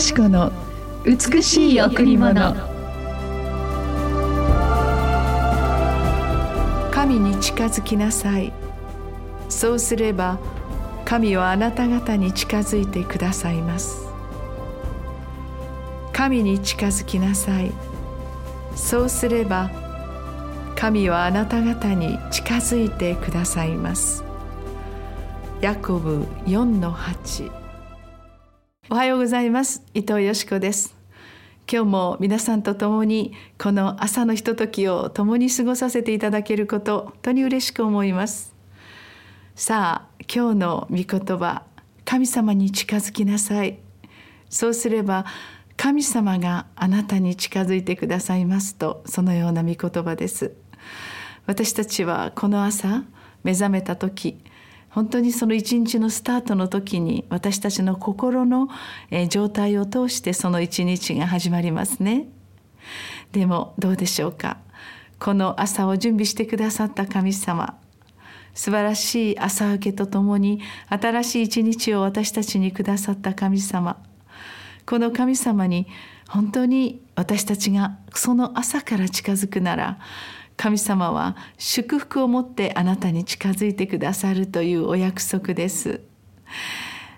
子の美しい贈り物。神に近づきなさい。そうすれば神はあなた方に近づいてくださいます。神に近づきなさい。そうすれば神はあなた方に近づいてくださいます。ヤコブ4-8おはようございます。伊藤よし子です。今日も皆さんと共にこの朝のひとときを共に過ごさせていただけること本当に嬉しく思います。さあ今日の御言葉神様に近づきなさい。そうすれば神様があなたに近づいてくださいますとそのような御言葉です。私たちはこの朝目覚めた時本当にその一日のスタートの時に私たちの心の状態を通してその一日が始まりますね。でもどうでしょうか。この朝を準備してくださった神様素晴らしい朝明けとともに新しい一日を私たちにくださった神様この神様に本当に私たちがその朝から近づくなら神様は祝福を持ってあなたに近づいてくださるというお約束です。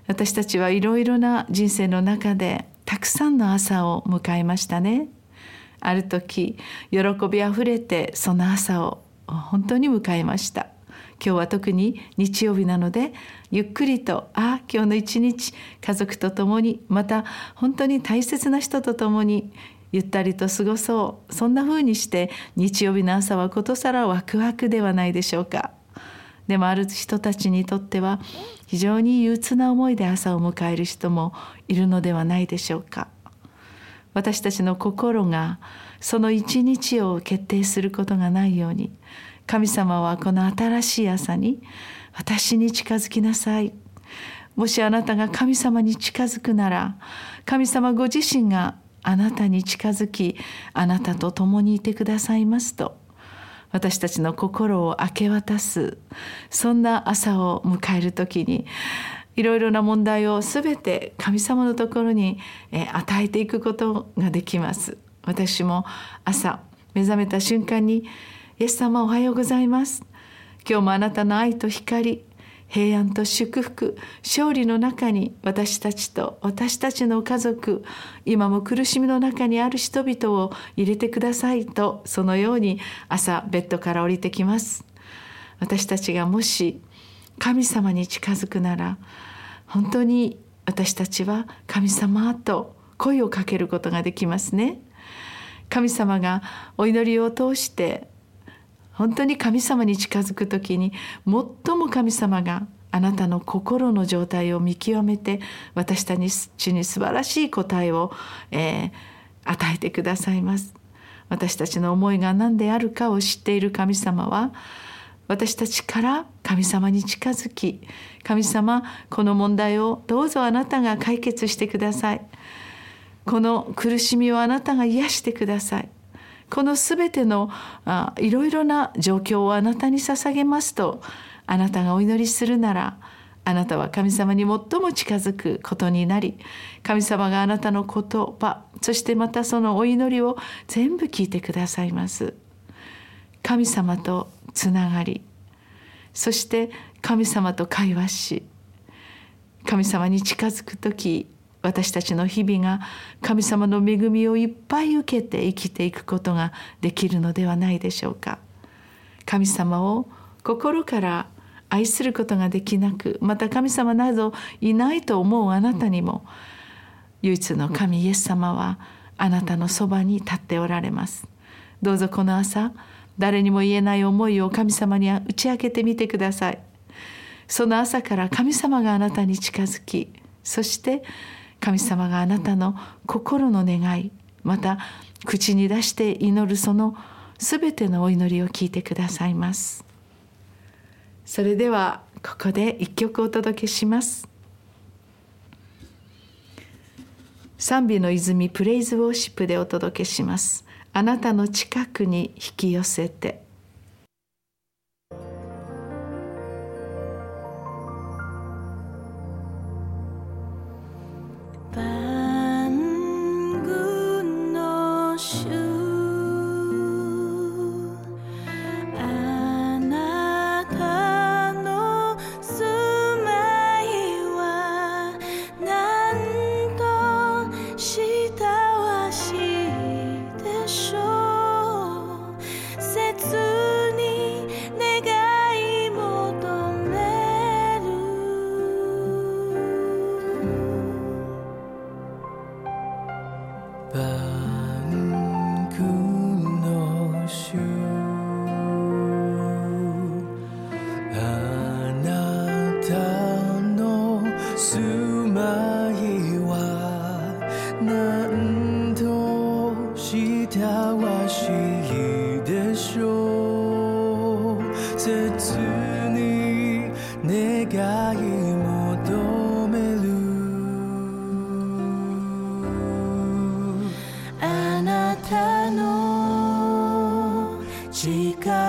私たちはいろいろな人生の中でたくさんの朝を迎えましたね。ある時喜びあふれてその朝を本当に迎えました。今日は特に日曜日なのでゆっくりとあ今日の一日家族と共にまた本当に大切な人と共にゆったりと過ごそう。そんな風にして日曜日の朝はことさらワクワクではないでしょうか。でもある人たちにとっては非常に憂鬱な思いで朝を迎える人もいるのではないでしょうか。私たちの心がその一日を決定することがないように神様はこの新しい朝に私に近づきなさい。もしあなたが神様に近づくなら神様ご自身があなたに近づきあなたと共にいてくださいますと。私たちの心を明け渡すそんな朝を迎える時にいろいろな問題を全て神様のところに与えていくことができます。私も朝目覚めた瞬間に「イエス様おはようございます」「今日もあなたの愛と光平安と祝福勝利の中に私たちと私たちの家族今も苦しみの中にある人々を入れてくださいとそのように朝ベッドから降りてきます。私たちがもし神様に近づくなら本当に私たちは神様と声をかけることができますね。神様がお祈りを通して本当に神様に近づく時に最も神様があなたの心の状態を見極めて私たちに素晴らしい答えを、えー、与えてくださいます。私たちの思いが何であるかを知っている神様は私たちから神様に近づき神様この問題をどうぞあなたが解決してください。この苦しみをあなたが癒してください。この全てのあいろいろな状況をあなたに捧げますとあなたがお祈りするならあなたは神様に最も近づくことになり神様があなたの言葉そしてまたそのお祈りを全部聞いてくださいます。神様とつながりそして神様と会話し神様に近づく時私たちの日々が神様の恵みをいっぱい受けて生きていくことができるのではないでしょうか。神様を心から愛することができなくまた神様などいないと思うあなたにも唯一の神イエス様はあなたのそばに立っておられます。どうぞこの朝誰にも言えない思いを神様に打ち明けてみてください。その朝から神様があなたに近づきそして神様があなたの心の願いまた口に出して祈るその全てのお祈りを聞いてくださいます。それではここで一曲お届けします。賛美の泉プレイズウォーシップでお届けします。あなたの近くに引き寄せて「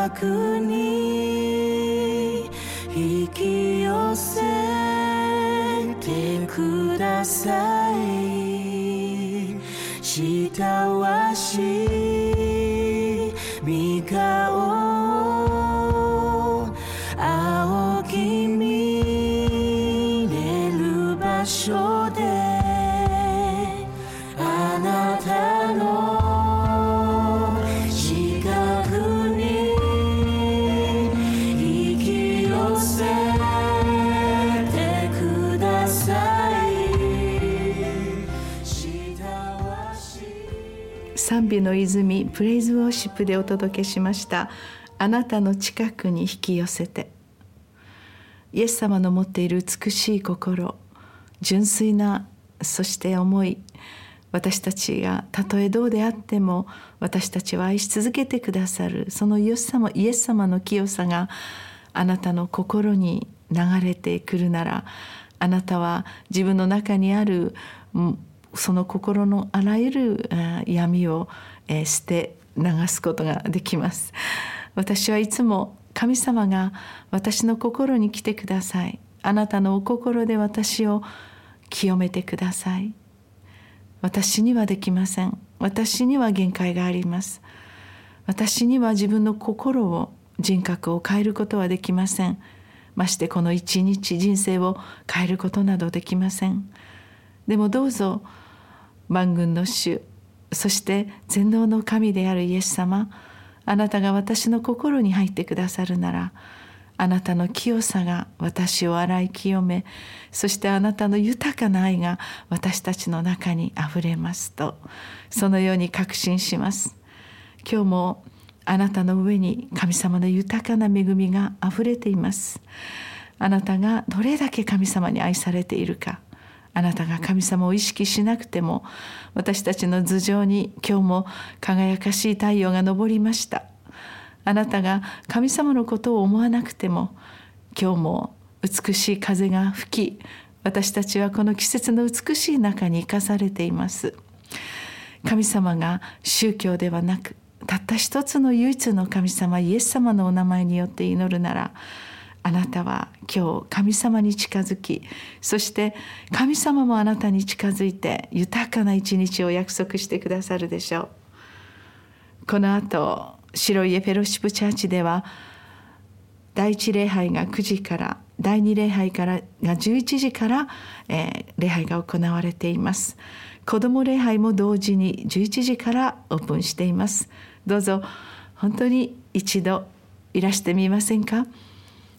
くに引き寄せてください。したわし美の泉プレイズウォーシップでお届けしました。あなたの近くに引き寄せて。イエス様の持っている美しい心純粋なそして思い私たちがたとえどうであっても私たちを愛し続けてくださるそのイエス様イエス様の清さがあなたの心に流れてくるならあなたは自分の中にあるその心のあらゆるあ闇をえ捨て流すことができます。私はいつも神様が私の心に来てください。あなたのお心で私を清めてください。私にはできません。私には限界があります。私には自分の心を人格を変えることはできません。ましてこの一日人生を変えることなどできません。でもどうぞ万軍の主そして全能の神であるイエス様あなたが私の心に入ってくださるならあなたの清さが私を洗い清めそしてあなたの豊かな愛が私たちの中にあふれますとそのように確信します。今日もあなたの上に神様の豊かな恵みがあふれています。あなたがどれだけ神様に愛されているかあなたが神様を意識しなくても私たちの頭上に今日も輝かしい太陽が昇りました。あなたが神様のことを思わなくても今日も美しい風が吹き私たちはこの季節の美しい中に生かされています。神様が宗教ではなくたった一つの唯一の神様イエス様のお名前によって祈るならあなたは今日神様に近づきそして神様もあなたに近づいて豊かな一日を約束してくださるでしょう。この後白家フェロシップチャーチでは第一礼拝が9時から第二礼拝からが11時から、えー礼拝が行われています。子ども礼拝も同時に11時からオープンしています。どうぞ本当に一度いらしてみませんか？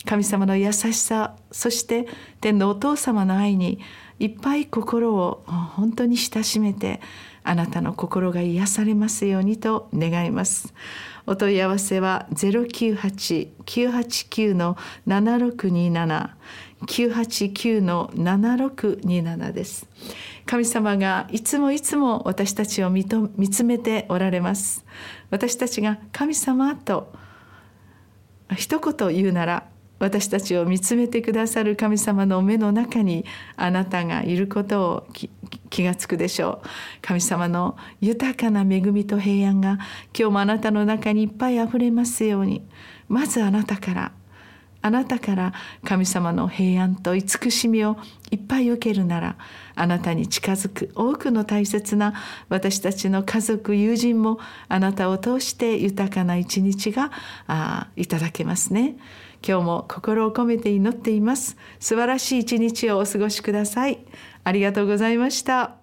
神様の優しさそして天のお父様の愛にいっぱい心を本当に親しめてあなたの心が癒されますようにと願います。お問い合わせは098-989の7627 989の7627です。神様がいつもいつも私たちを見と見つめておられます。私たちが神様と一言言うなら私たちを見つめてくださる神様の目の中にあなたがいることを気がつくでしょう。神様の豊かな恵みと平安が今日もあなたの中にいっぱいあふれますように。まずあなたからあなたから神様の平安と慈しみをいっぱい受けるならあなたに近づく多くの大切な私たちの家族友人もあなたを通して豊かな一日があいただけますね。今日も心を込めて祈っています。素晴らしい一日をお過ごしください。ありがとうございました。